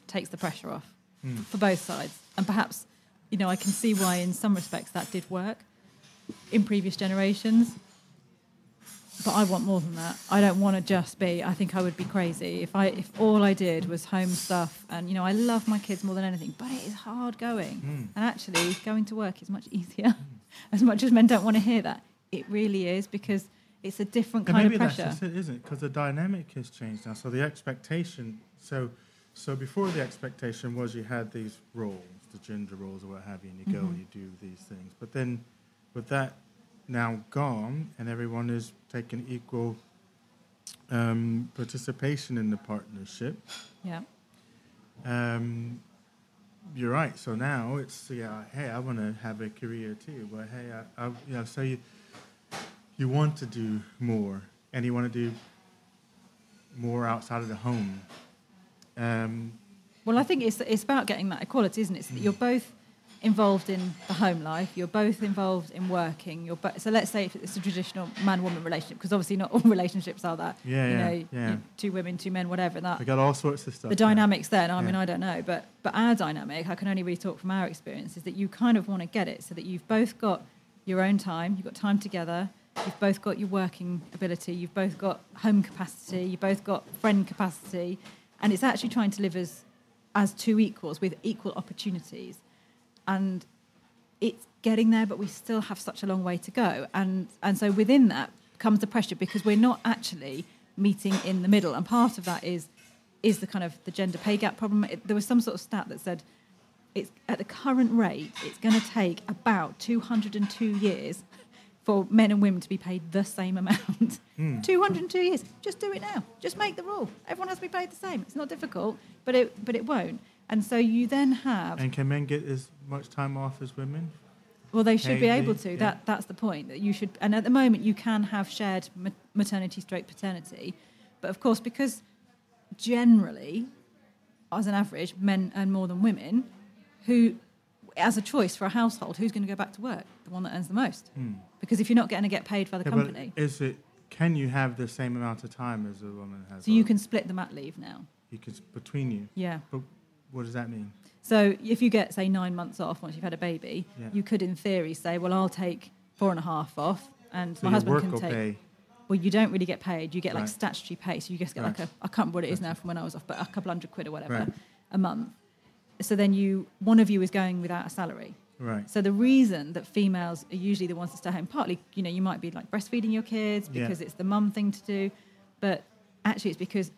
takes the pressure off Hmm. for both sides. And perhaps, you know, I can see why in some respects that did work in previous generations. But I want more than that. I don't want to just be. I think I would be crazy if I if all I did was home stuff. And you know, I love my kids more than anything, but it is hard going. Hmm. And actually, going to work is much easier. As much as men don't want to hear that, it really is because it's a different kind of maybe that's pressure. just it, isn't it? Because the dynamic has changed now. So the expectation. So, so before the expectation was you had these roles, the gender roles or what have you, and you go Mhm. and you do these things. But then, with that now gone, and everyone is taking equal um, participation in the partnership. Yeah. Um, you're right. So now it's yeah. Hey, I want to have a career too. But hey, I, I you know, so you you want to do more, and you want to do more outside of the home. Um, Well, I think it's it's about getting that equality, isn't it? So that you're both involved in the home life, you're both involved in working. You're bo- so let's say if it's a traditional man-woman relationship, because obviously not all relationships are that. Yeah, you yeah, know, yeah. you- two women, two men, whatever. That we got all sorts of stuff. the dynamics there. And I mean, Yeah. I don't know, but but our dynamic, I can only really talk from our experience, is that you kind of want to get it so that you've both got your own time, you've got time together, you've both got your working ability, you've both got home capacity, you've both got friend capacity, and it's actually trying to live as as two equals with equal opportunities, and it's getting there, but we still have such a long way to go. And and so within that comes the pressure because we're not actually meeting in the middle. And part of that is is the kind of the gender pay gap problem. It, there was some sort of stat that said it's at the current rate, it's going to take about 202 years for men and women to be paid the same amount. Hmm. 202 years. Just do it now. Just make the rule. Everyone has to be paid the same. It's not difficult, but it but it won't. And so you then have And can men get as much time off as women? well, they should be able to. yeah. That that's the point. That you should. And at the moment, you can have shared maternity, stroke paternity, but of course, because generally, as an average, men earn more than women. Who, as a choice for a household, who's going to go back to work? The one that earns the most. Because if you're not going to get paid by the Hmm. Yeah, company, But is it? Can you have the same amount of time as a woman has? so you can split the mat leave now. You can between you. Yeah. But what does that mean? So if you get, say, nine months off once you've had a baby, Yeah. you could, in theory, say, well, I'll take four and a half off, and So my husband can take. pay. Well, you don't really get paid. You get like Right. statutory pay, so you just get like a I can't remember what it is now from when I was off, but a couple hundred quid or whatever Right. a month. So then you one of you is going without a salary. Right. So the reason that females are usually the ones that stay home, partly you know you might be like breastfeeding your kids Yeah. because it's the mum thing to do, but actually it's because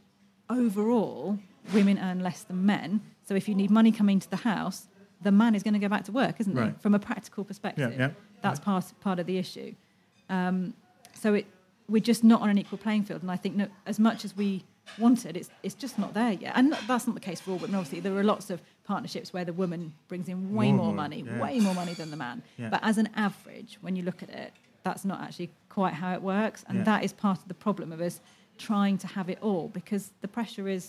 overall women earn less than men. So if you need money coming to the house, the man is going to go back to work, isn't he? Right. From a practical perspective, yeah. that's part part of the issue. Um, so it we're just not on an equal playing field, and I think no, as much as we wanted, it's it's just not there yet. And that's not the case for all women. Obviously, there are lots of partnerships where the woman brings in way More more, money, yeah. way more money than the man. Yeah. But as an average, when you look at it, that's not actually quite how it works, and Yeah. that is part of the problem of us trying to have it all because the pressure is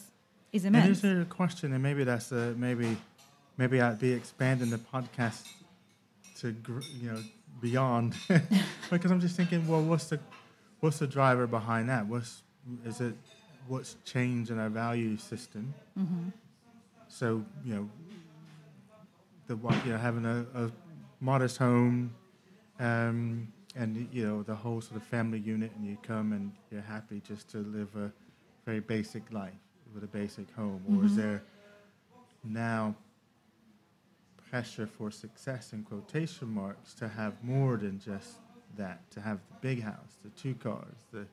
is And immense. is there a question, and maybe that's a, maybe, maybe I'd be expanding the podcast to you know beyond, because I'm just thinking, well, what's the what's the driver behind that? What's is it what's changed in our value system? Mm-hmm. So you know, the you know having a, a modest home, um, and you know the whole sort of family unit, and you come and you're happy just to live a very basic life with a basic home, or is Mhm. there now pressure for success in quotation marks to have more than just that, to have the big house, the two cars, the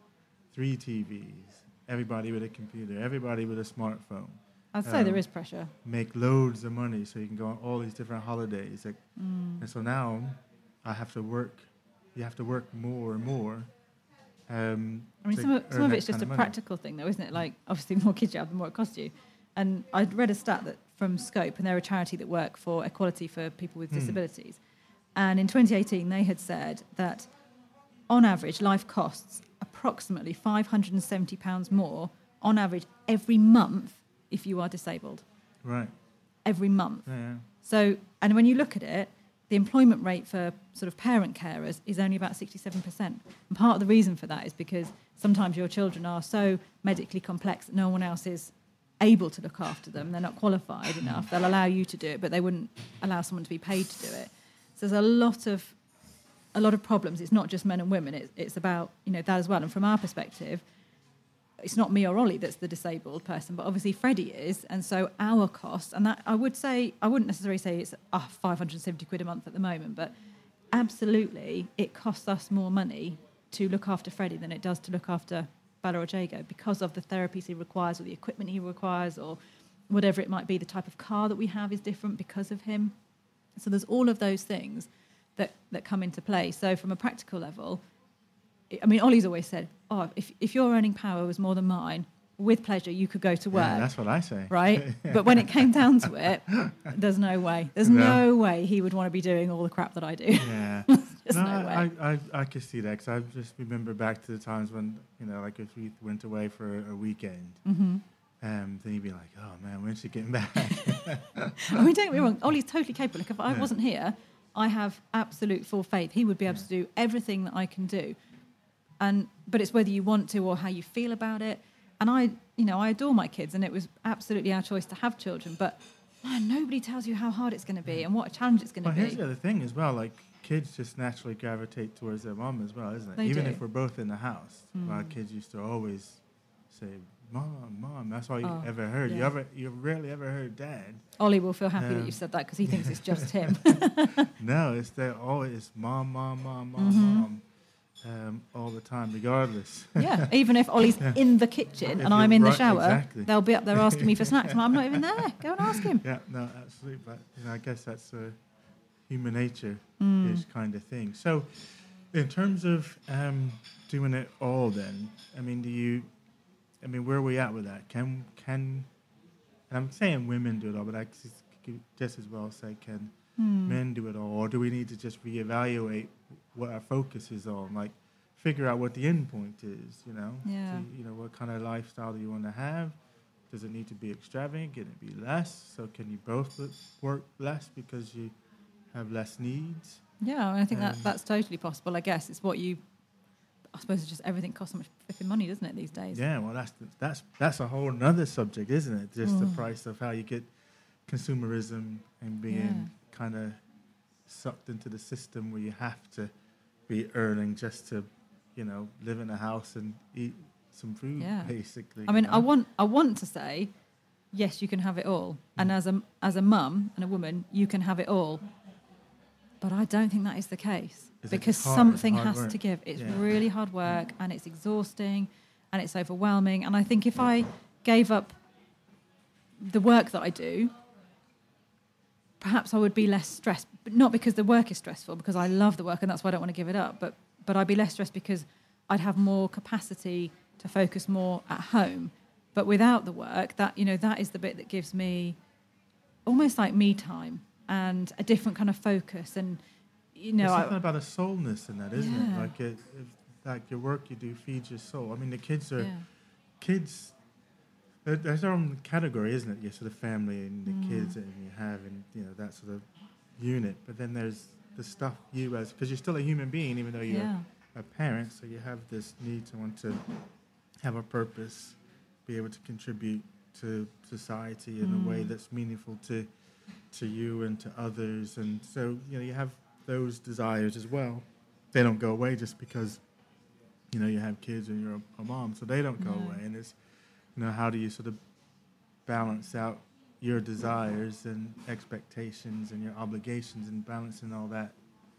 three TVs, everybody with a computer, everybody with a smartphone I'd say there um, is pressure. make loads of money so you can go on all these different holidays. Like, Mm. And so now I have to work, you have to work more and more. Um, I mean, some of, some of it's just a practical thing, though, isn't it? Like, obviously, the more kids you have, the more it costs you. And I'd read a stat that from Scope, and they're a charity that work for equality for people with Hmm. disabilities. And in 2018, they had said that on average, life costs approximately £570 more on average every month if you are disabled. Right. Every month. Yeah, yeah. So, and when you look at it, the employment rate for sort of parent carers is only about 67%. And part of the reason for that is because sometimes your children are so medically complex that no one else is able to look after them. They're not qualified mm. enough. They'll allow you to do it, but they wouldn't allow someone to be paid to do it. So there's a lot of a lot of problems. It's not just men and women. It's, it's about you know that as well. And from our perspective, it's not me or Ollie that's the disabled person, but obviously Freddie is, and so our cost, and that I would say, I wouldn't necessarily say it's ah, 570 quid a month at the moment, but absolutely, it costs us more money to look after Freddie than it does to look after Bella or Jago because of the therapies he requires or the equipment he requires or whatever it might be. The type of car that we have is different because of him. So there's all of those things that, that come into play. So from a practical level, I mean, Ollie's always said, "Oh, if if your earning power was more than mine, with pleasure you could go to work." Yeah, that's what I say. right? But when it came down to it, there's no way. There's No. no way he would want to be doing all the crap that I do. Yeah. Just no, no way. I, I, I could see that because I just remember back to the times when, you know, like if we went away for a, a weekend, hmm um, then you'd be like, oh man, when's she getting back? I mean, don't get me wrong. Ollie's totally capable. Like if I Yeah. wasn't here, I have absolute full faith he would be able to do everything that I can do. And but it's whether you want to or how you feel about it. And I, you know, I adore my kids, and it was absolutely our choice to have children. But man, nobody tells you how hard it's going to be and what a challenge it's going to well, be. here's the other thing as well. Like kids just naturally gravitate towards their mom as well, isn't it? They Even do. if we're both in the house, our Mm. kids used to always say, "Mom, mom." That's all you Oh, ever heard. You yeah. ever, you rarely ever heard dad. Ollie will feel happy that Um, you've said that because he thinks it's just him. No, it's that always mom, mom, mom, mom, Mhm. mom, um, all the time, regardless. Yeah, even if Ollie's Yeah. in the kitchen If and I'm in the shower, exactly. they'll be up there asking me for snacks. and I'm not even there. Go and ask him. Yeah, no, absolutely. But you know, I guess that's a human nature Mm. ish kind of thing. So, in terms of um, doing it all, then, I mean, do you? I mean, where are we at with that? Can can? And I'm saying women do it all, but I just, just as well say can Hmm. men do it all, or do we need to just reevaluate what our focus is on? Like, figure out what the end point is. You know, Yeah. Do you know, what kind of lifestyle do you want to have? Does it need to be extravagant? Can it be less? So can you both work less because you have less needs? Yeah, I think that Um, that's totally possible. I guess it's what you. I suppose it's just everything costs so much flipping money, doesn't it, these days? Yeah, well, that's that's that's a whole another subject, isn't it? Just the Mm. price of how you get consumerism and being Yeah. kind of sucked into the system where you have to be earning just to, you know, live in a house and eat some food, Yeah. basically. I mean, you I want I want to say, yes, you can have it all, and as a as a mum and a woman, you can have it all. But I don't think that is the case Is because hard- something has work? to give. It's Yeah. really hard work and it's exhausting and it's overwhelming. And I think if I gave up the work that I do, perhaps I would be less stressed. But not because the work is stressful, because I love the work and that's why I don't want to give it up. But but I'd be less stressed because I'd have more capacity to focus more at home. But without the work, that you know, that is the bit that gives me almost like me time and a different kind of focus. And you know, There's I, something about a soulness in that, isn't Yeah. it? Like it, if, like your work you do feeds your soul. I mean, the kids are yeah. kids. There's their own category, isn't it? Your sort of family and the Mm. kids and you have, and you know that sort of unit. But then there's the stuff you as because you're still a human being, even though you're yeah. a parent. So you have this need to want to have a purpose, be able to contribute to society in a way Mm. that's meaningful to to you and to others. And so you know you have those desires as well. They don't go away just because you know you have kids and you're a, a mom, so they don't go away. And it's you know how do you sort of balance out your desires and expectations and your obligations and balancing all that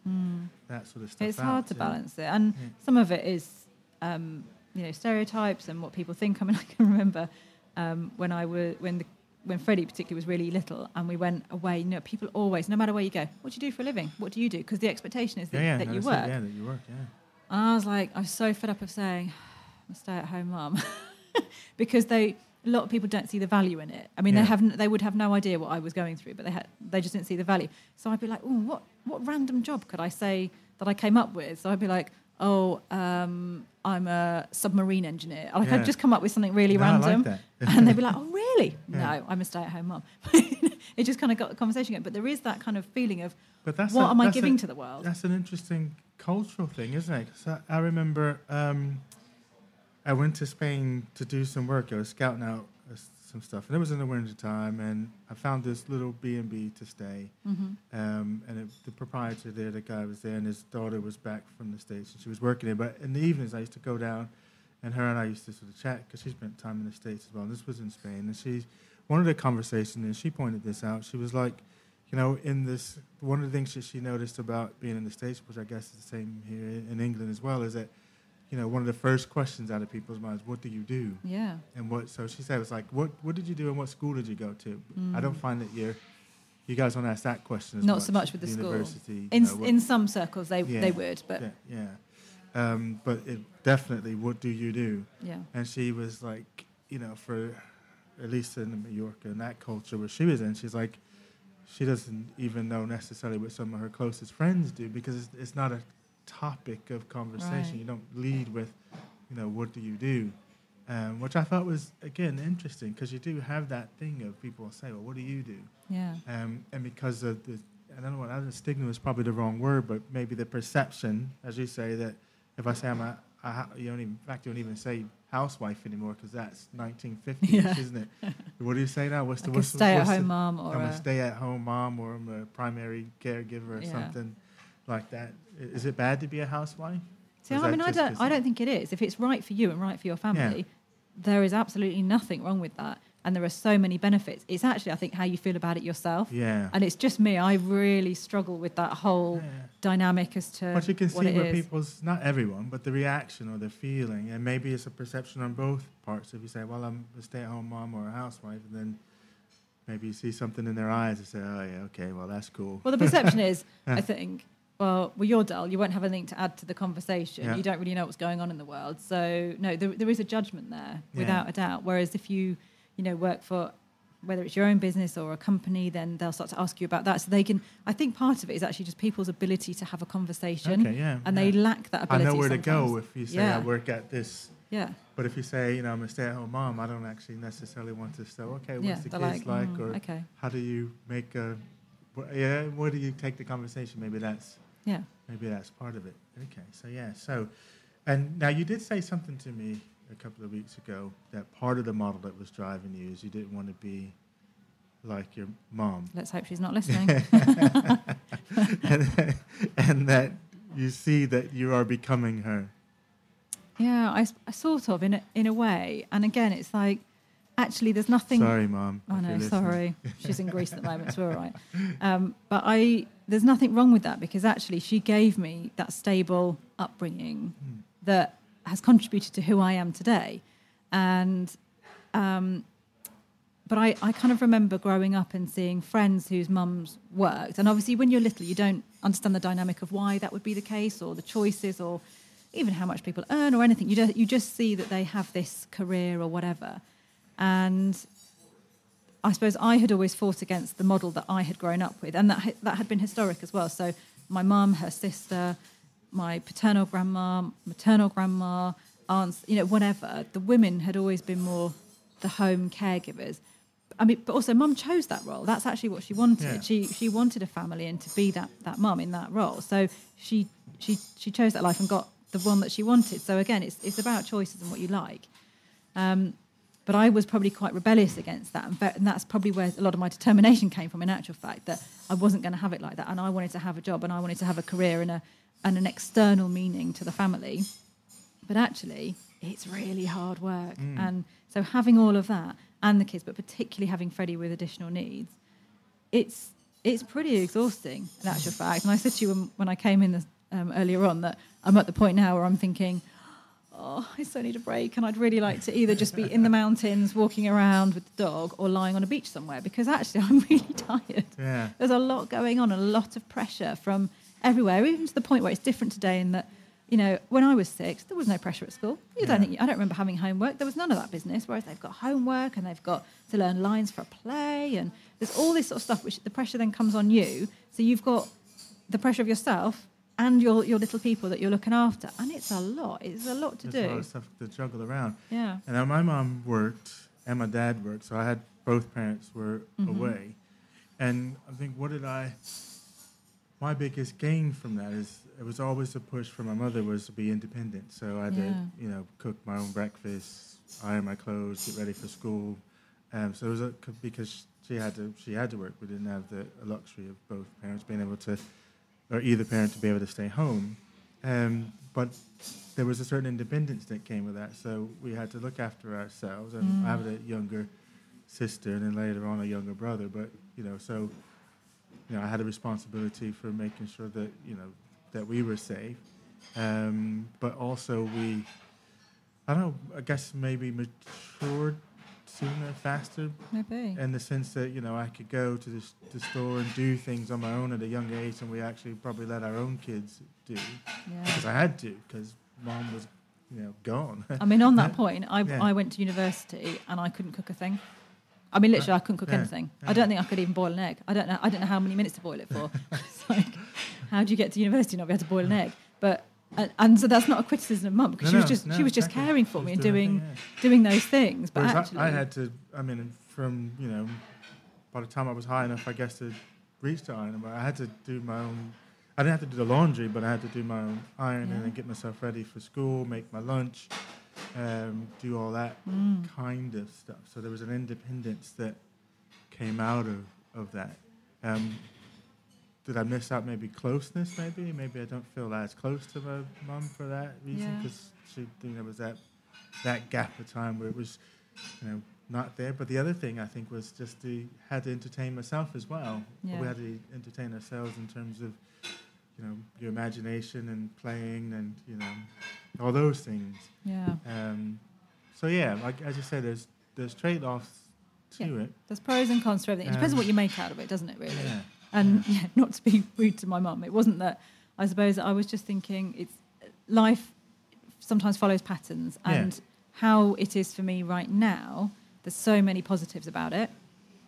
Mm. that sort of stuff It's hard to so- balance it, and Yeah. some of it is, um, you know, stereotypes and what people think. I mean, I can remember um, when I was when the when Freddie particularly was really little, and we went away. You know, people always, no matter where you go, what do you do for a living? What do you do? Because the expectation is that, yeah, yeah, that you work. it, yeah, that you work, yeah. And I was like, I was so fed up of saying, I'm a stay-at-home mum, because they a lot of people don't see the value in it. I mean, Yeah. they haven't, they would have no idea what I was going through, but they had, they just didn't see the value. So I'd be like, oh, what, what random job could I say that I came up with? So I'd be like, oh, um, I'm a submarine engineer. Like Yeah. I'd just come up with something really No, I like random, and they'd be like, oh, really? Yeah. No, I'm a stay-at-home mum. it just kind of got the conversation going. But there is that kind of feeling of But that's what a- am I that's a- giving to the world? That's an interesting cultural thing, isn't it? 'Cause I, I remember um, I went to Spain to do some work. I was scouting out uh, some stuff, and it was in the winter time, and I found this little B and B to stay. hmm Um, and it, the proprietor there, the guy was there, and his daughter was back from the states, and she was working there. But in the evenings, I used to go down, and her and I used to sort of chat because she spent time in the states as well. And this was in Spain, and she wanted a conversation, and she pointed this out. She was like, you know, in this, one of the things that she noticed about being in the States, which I guess is the same here in England as well, is that, you know, one of the first questions out of people's minds, what do you do? Yeah. And what, so she said, it was like, what, what did you do and what school did you go to? I Mm. don't find that you're, you guys don't ask that question as Not much. so much with the school. University, you In know, what- in some circles they Yeah. they would, but yeah, yeah. Um, but it definitely, what do you do? yeah. And she was like, you know, for at least in Mallorca and that culture where she was in, she's like, she doesn't even know necessarily what some of her closest friends do because it's, it's not a topic of conversation. Right. You don't lead with, you know, what do you do? Um, which I thought was again interesting because you do have that thing of people say, well, what do you do? Yeah. Um, and because of the, I don't know what, I don't- stigma is probably the wrong word, but maybe the perception, as you say, that if I say I'm a, you don't even, in fact, you don't even say housewife anymore because that's 1950s, Yeah. isn't it? What do you say now? What's the Like a what's the- stay-at-home mom or I'm a a stay-at-home mom or I'm a primary caregiver or Yeah. something like that? Is it bad to be a housewife? See, I mean, I don't, I don't think it is. If it's right for you and right for your family, there is absolutely nothing wrong with that. And there are so many benefits. It's actually, I think, how you feel about it yourself. Yeah. And it's just me. I really struggle with that whole Yeah. dynamic as to But you can see where is. people's, not everyone, but the reaction or the feeling, and maybe it's a perception on both parts. If you say, well, I'm a stay at home mom or a housewife, and then maybe you see something in their eyes and say, oh, yeah, okay, well, that's cool. Well, the perception is, I think, well, well, you're dull. You won't have anything to add to the conversation. Yeah. You don't really know what's going on in the world. So, no, there, there is a judgment there, Yeah. without a doubt. Whereas if you, you know, work for whether it's your own business or a company, then they'll start to ask you about that. So they can. I think part of it is actually just people's ability to have a conversation, Okay, yeah. and yeah. they lack that ability. I know where to go if you say. I work at this. Yeah, But if you say, you know, I'm a stay at home mom, I don't actually necessarily want to say, okay, what's the kids like, like? "Mm, or okay, how do you make a, yeah, where do you take the conversation? Maybe that's yeah. Maybe that's part of it. Okay, so yeah, so, and now you did say something to me a couple of weeks ago that part of the model that was driving you is you didn't want to be like your mom, Let's hope she's not listening. and, and that you see that you are becoming her. yeah, I sort of in a, in a way. And again, it's like actually, there's nothing. Sorry, mom. I if no, you're listening. sorry. She's in Greece at the moment, so we're all right. Um, but I, there's nothing wrong with that because actually she gave me that stable upbringing Hmm. that has contributed to who I am today. And, um, but I, I kind of remember growing up and seeing friends whose mums worked. And obviously, when you're little, you don't understand the dynamic of why that would be the case or the choices or even how much people earn or anything. You just, you just see that they have this career or whatever. And I suppose I had always fought against the model that I had grown up with, and that that had been historic as well. So my mum, her sister, my paternal grandma, maternal grandma, aunts, you know, whatever. The women had always been more the home caregivers. I mean, but also mum chose that role. That's actually what she wanted. Yeah. She she wanted a family and to be that that mum in that role. So she she she chose that life and got the one that she wanted. So again, it's it's about choices and what you like. Um, but I was probably quite rebellious against that, and, and that's probably where a lot of my determination came from. In actual fact, that I wasn't going to have it like that, and I wanted to have a job, and I wanted to have a career and a and an external meaning to the family. But actually, it's really hard work, and so having all of that and the kids, but particularly having Freddie with additional needs, it's it's pretty exhausting in actual fact. And I said to you when, when I came in this, um, earlier on that I'm at the point now where I'm thinking, oh, I so need a break, and I'd really like to either just be in the mountains walking around with the dog or lying on a beach somewhere because actually I'm really tired. Yeah. There's a lot going on, a lot of pressure from everywhere, even to the point where it's different today in that. You know, when I was six, there was no pressure at school. You don't think I don't remember having homework. There was none of that business. Whereas they've got homework and they've got to learn lines for a play, and there's all this sort of stuff. Which the pressure then comes on you. So you've got the pressure of yourself and your your little people that you're looking after, and it's a lot. It's a lot to There's a lot do. of stuff to juggle around. Yeah. And now my mom worked and my dad worked, so I had both parents were Mhm. away. And I think what did I? My biggest gain from that is it was always a push for my mother was to be independent. So I had Yeah. to, you know, cook my own breakfast, iron my clothes, get ready for school. Um, so it was a, because she had to she had to work. We didn't have the luxury of both parents being able to, or either parent to be able to stay home. Um, but there was a certain independence that came with that. So we had to look after ourselves. And Mm. I have a younger sister, and then later on a younger brother. But you know, so you know, I had a responsibility for making sure that you know that we were safe, um, but also we, I don't know, I guess maybe matured sooner, faster, Maybe. in the sense that you know I could go to the, the store and do things on my own at a young age, and we actually probably let our own kids do yeah. because I had to because mom was, you know, gone. I mean, on that point, I, Yeah. I went to university and I couldn't cook a thing. I mean, literally, I couldn't cook Yeah. anything. I don't think I could even boil an egg. I don't know. I don't know how many minutes to boil it for. it's like, how do you get to university and not be able to boil an egg? But and, and so that's not a criticism of mum because No, she was just no, she was just exactly. caring for me and doing doing thing, doing those things. But Whereas I- actually, I, had to. I mean, from you know, by the time I was high enough, I guess to reach to iron, but I had to do my own. I didn't have to do the laundry, but I had to do my own ironing Yeah. and get myself ready for school, make my lunch, um, do all that Mm. kind of stuff. So there was an independence that came out of, of that. Um, did I miss out maybe closeness? Maybe maybe I don't feel as close to my mum for that reason Yeah. because she you know was that that gap of time where it was you know not there. But the other thing I think was just to had to entertain myself as well. Yeah. We had to entertain ourselves in terms of you know your imagination and playing and you know all those things. yeah, Um, so yeah, like as you said, there's there's trade offs to Yeah. it. there's pros and cons to everything. It depends on Um, what you make out of it, doesn't it? Really. Yeah. And yeah, not to be rude to my mum, it wasn't that. I suppose I was just thinking it's life sometimes follows patterns, Yeah. and how it is for me right now. There's so many positives about it,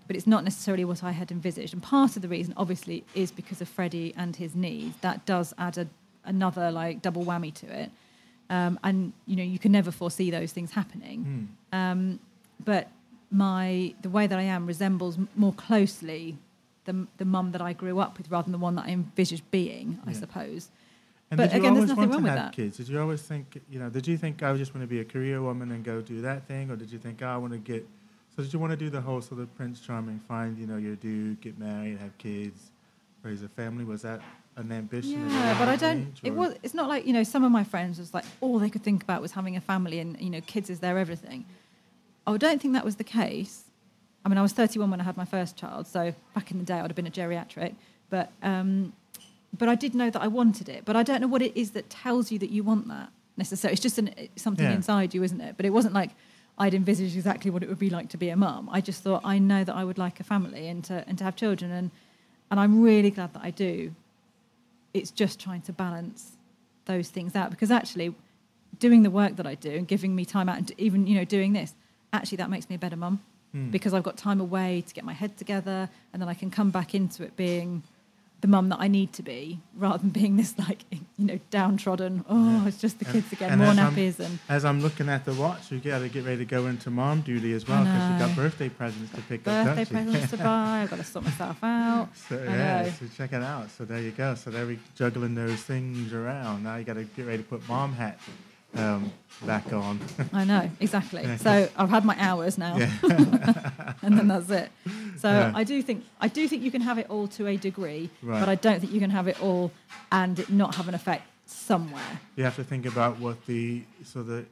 but it's not necessarily what I had envisaged. And part of the reason, obviously, is because of Freddie and his needs. That does add a, another like double whammy to it. Um, and you know, you can never foresee those things happening. Hmm. Um, but my the way that I am resembles m- more closely the the mum that I grew up with rather than the one that I envisaged being, I Yeah. suppose. And But did you again, there's always nothing want wrong to with have that. kids? Did you always think, you know, did you think I just want to be a career woman and go do that thing, or did you think oh, I want to get? So did you want to do the whole sort of Prince Charming, find you know your dude, get married, have kids, raise a family? Was that an ambition? Yeah, but I don't. age, It was. It's not like you know. Some of my friends was like all they could think about was having a family, and you know, kids is their everything. I don't think that was the case. I mean, I was 31 when I had my first child, so back in the day, I'd have been a geriatric. But um, but I did know that I wanted it. But I don't know what it is that tells you that you want that necessarily. It's just an, something Yeah. inside you, isn't it? But it wasn't like I'd envisaged exactly what it would be like to be a mum. I just thought I know that I would like a family and to and to have children, and and I'm really glad that I do it's just trying to balance those things out because actually doing the work that I do and giving me time out and even you know doing this actually that makes me a better mum Hmm. because I've got time away to get my head together and then I can come back into it being the mum that I need to be rather than being this like you know downtrodden oh Yeah. it's just the And- kids again and more as I'm- nappies and As I'm looking at the watch, you got to get ready to go into mom duty as well because you got birthday presents to pick birthday up. don't presents to buy I've got to sort myself out So I yeah, know. so check it out. So there you go. So there we juggling those things around. Now you got to get ready to put mom hat um, back on. I know exactly. Yeah. So I've had my hours now, and then that's it. So Yeah. I do think I do think you can have it all to a degree, Right. but I don't think you can have it all and it not have an effect somewhere. you have to think about what the so the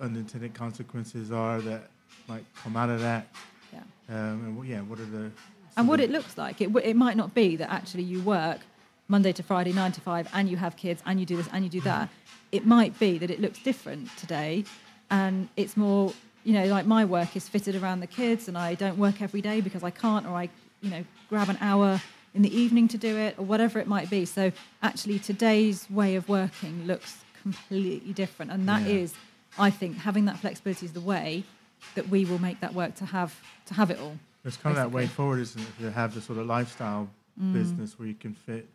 unintended consequences are that might come out of that. Yeah. Um, and yeah, what are the And what it looks like, it w- it might not be that actually you work Monday to Friday, nine to five, and you have kids, and you do this, and you do that. It might be that it looks different today, and it's more, you know, like my work is fitted around the kids, and I don't work every day because I can't, or I, you know, grab an hour in the evening to do it, or whatever it might be. So actually, today's way of working looks completely different, and that Yeah. is, I think, having that flexibility is the way that we will make that work to have to have it all. It's kind of that way forward, isn't it? To have the sort of lifestyle Mm. business where you can fit.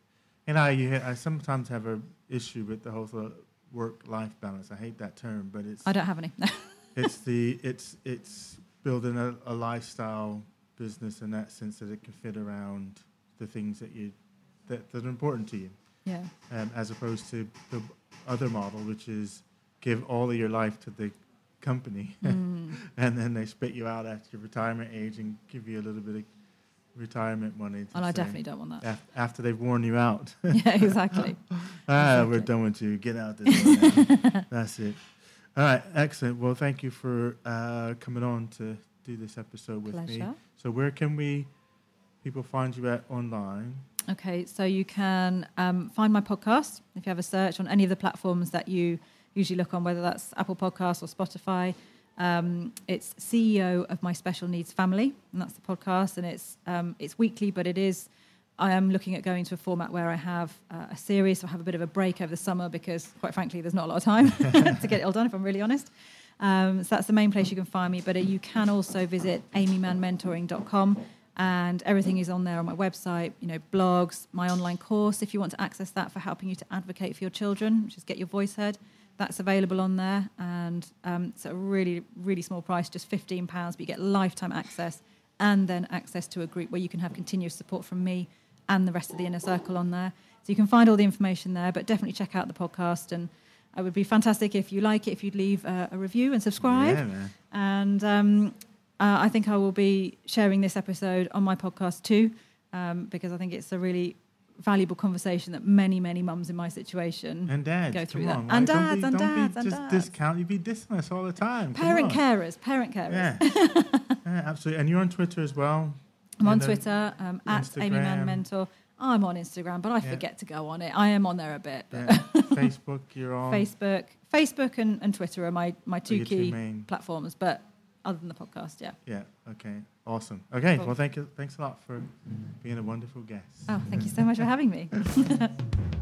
And I, you, I sometimes have a issue with the whole sort of work-life balance. I hate that term, but it's I don't have any. it's the it's it's building a, a lifestyle business in that sense that it can fit around the things that you that, that are important to you, yeah. um, as opposed to the other model, which is give all of your life to the company, Mm. and then they spit you out at your retirement age and give you a little bit of retirement money. And I definitely don't want that. af- after they've worn you out. yeah, exactly. ah, we're done with you. Get out the door. That's it. All right, excellent. Well, thank you for uh, coming on to do this episode with me. So, where can we people find you at online? Okay, so you can um, find my podcast if you have a search on any of the platforms that you usually look on, whether that's Apple Podcasts or Spotify. Um, it's CEO of My Special Needs Family, and that's the podcast, and it's um, it's weekly, but it is. I am looking at going to a format where I have uh, a series, so I have a bit of a break over the summer because, quite frankly, there's not a lot of time to get it all done. If I'm really honest, um, so that's the main place you can find me. But uh, you can also visit aimeemannmentoring.com and everything is on there on my website you know blogs my online course if you want to access that for helping you to advocate for your children which is get your voice heard that's available on there. And um, it's a really really small price just 15 pounds but you get lifetime access and then access to a group where you can have continuous support from me and the rest of the inner circle on there. So you can find all the information there but definitely check out the podcast. And it would be fantastic if you like it if you'd leave a, a review and subscribe. Yeah, and um, uh, I think I will be sharing this episode on my podcast too, um, because I think it's a really valuable conversation that many, many mums in my situation And dads, go through that. on, and? Don't dads, be, and dads, and just dads. discount. You be dissing us all the time. Parent carers, parent carers. Yeah. yeah, absolutely. And you're on Twitter as well. I'm on Twitter um, at Aimee Mann. Mentor. I'm on Instagram, but I Yeah. forget to go on it. I am on there a bit. Yeah. Facebook, you're on. Facebook, Facebook, and, and Twitter are my my two two key main- platforms. But other than the podcast, yeah. Yeah. Okay. Awesome. Okay. Cool. Well, thank you. Thanks a lot for being a wonderful guest. Oh, thank you so much for having me.